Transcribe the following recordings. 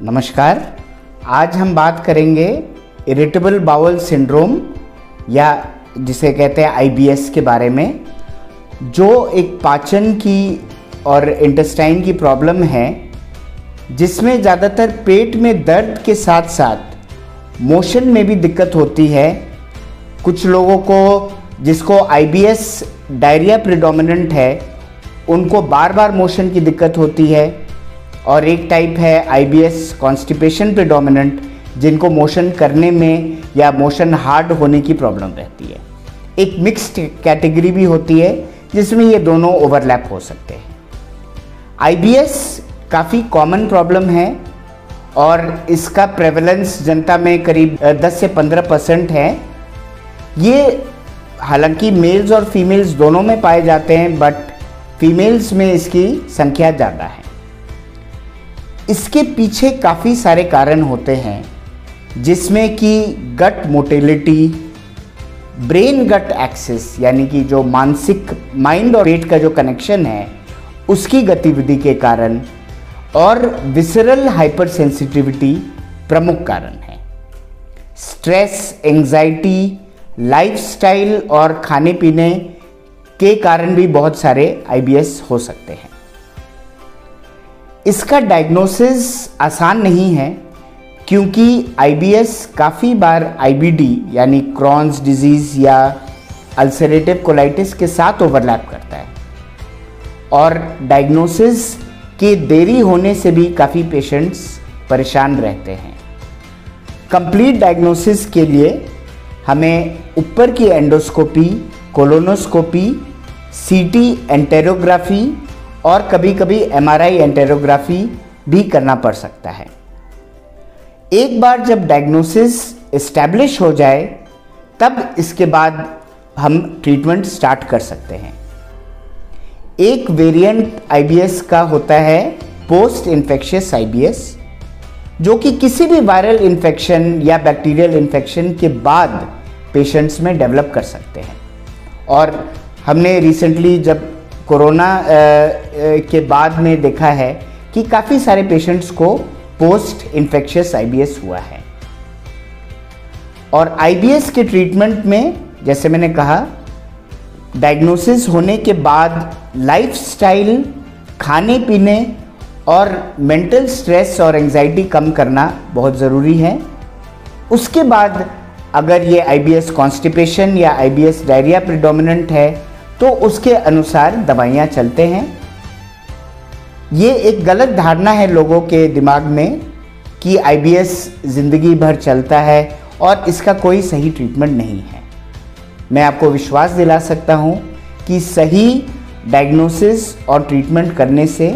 नमस्कार। आज हम बात करेंगे इरिटेबल बाउल सिंड्रोम या जिसे कहते हैं आईबीएस के बारे में, जो एक पाचन की और इंटेस्टाइन की प्रॉब्लम है, जिसमें ज़्यादातर पेट में दर्द के साथ साथ मोशन में भी दिक्कत होती है। कुछ लोगों को जिसको आईबीएस डायरिया प्रिडोमिनेंट है, उनको बार बार मोशन की दिक्कत होती है। और एक टाइप है आईबीएस कॉन्स्टिपेशन प्रिडोमिनेंट जिनको मोशन करने में या मोशन हार्ड होने की प्रॉब्लम रहती है। एक मिक्स्ड कैटेगरी भी होती है, जिसमें ये दोनों ओवरलैप हो सकते हैं। आईबीएस काफ़ी कॉमन प्रॉब्लम है और इसका प्रेवलेंस जनता में करीब 10 से 15 परसेंट है। ये हालाँकि मेल्स और फीमेल्स दोनों में पाए जाते हैं बट फीमेल्स में इसकी संख्या ज़्यादा है। इसके पीछे काफ़ी सारे कारण होते हैं, जिसमें कि gut motility brain gut axis यानी कि जो मानसिक माइंड और पेट का जो कनेक्शन है, उसकी गतिविधि के कारण और विसरल हाइपर सेंसिटिविटी प्रमुख कारण है। स्ट्रेस एंजाइटी लाइफस्टाइल और खाने पीने के कारण भी बहुत सारे आईबीएस हो सकते हैं। इसका डायग्नोसिस आसान नहीं है, क्योंकि आईबीएस काफ़ी बार आईबीडी यानी क्रॉन्स डिज़ीज़ या अल्सरेटिव कोलाइटिस के साथ ओवरलैप करता है। और डायग्नोसिस के देरी होने से भी काफ़ी पेशेंट्स परेशान रहते हैं। कंप्लीट डायग्नोसिस के लिए हमें ऊपर की एंडोस्कोपी कोलोनोस्कोपी सीटी एंटेरोग्राफी और कभी कभी एमआरआई एंटेरोग्राफी भी करना पड़ सकता है। एक बार जब डायग्नोसिस इस्टेब्लिश हो जाए, तब इसके बाद हम ट्रीटमेंट स्टार्ट कर सकते हैं। एक वेरिएंट आईबीएस का होता है पोस्ट इन्फेक्शियस आईबीएस जो कि किसी भी वायरल इन्फेक्शन या बैक्टीरियल इन्फेक्शन के बाद पेशेंट्स में डेवलप कर सकते हैं। और हमने रिसेंटली जब कोरोना के बाद में देखा है कि काफ़ी सारे पेशेंट्स को पोस्ट इन्फेक्शियस आईबीएस हुआ है। और आईबीएस के ट्रीटमेंट में, जैसे मैंने कहा डायग्नोसिस होने के बाद लाइफस्टाइल खाने पीने और मेंटल स्ट्रेस और एंजाइटी कम करना बहुत ज़रूरी है। उसके बाद अगर ये आईबीएस कॉन्स्टिपेशन या आईबीएस डायरिया प्रिडोमिनेंट है तो उसके अनुसार दवाइयाँ चलते हैं। ये एक गलत धारणा है लोगों के दिमाग में कि आईबीएस ज़िंदगी भर चलता है और इसका कोई सही ट्रीटमेंट नहीं है। मैं आपको विश्वास दिला सकता हूँ कि सही डायग्नोसिस और ट्रीटमेंट करने से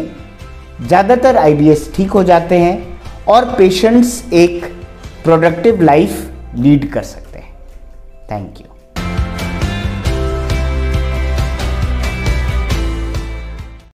ज़्यादातर आईबीएस ठीक हो जाते हैं और पेशेंट्स एक प्रोडक्टिव लाइफ लीड कर सकते हैं। Thank you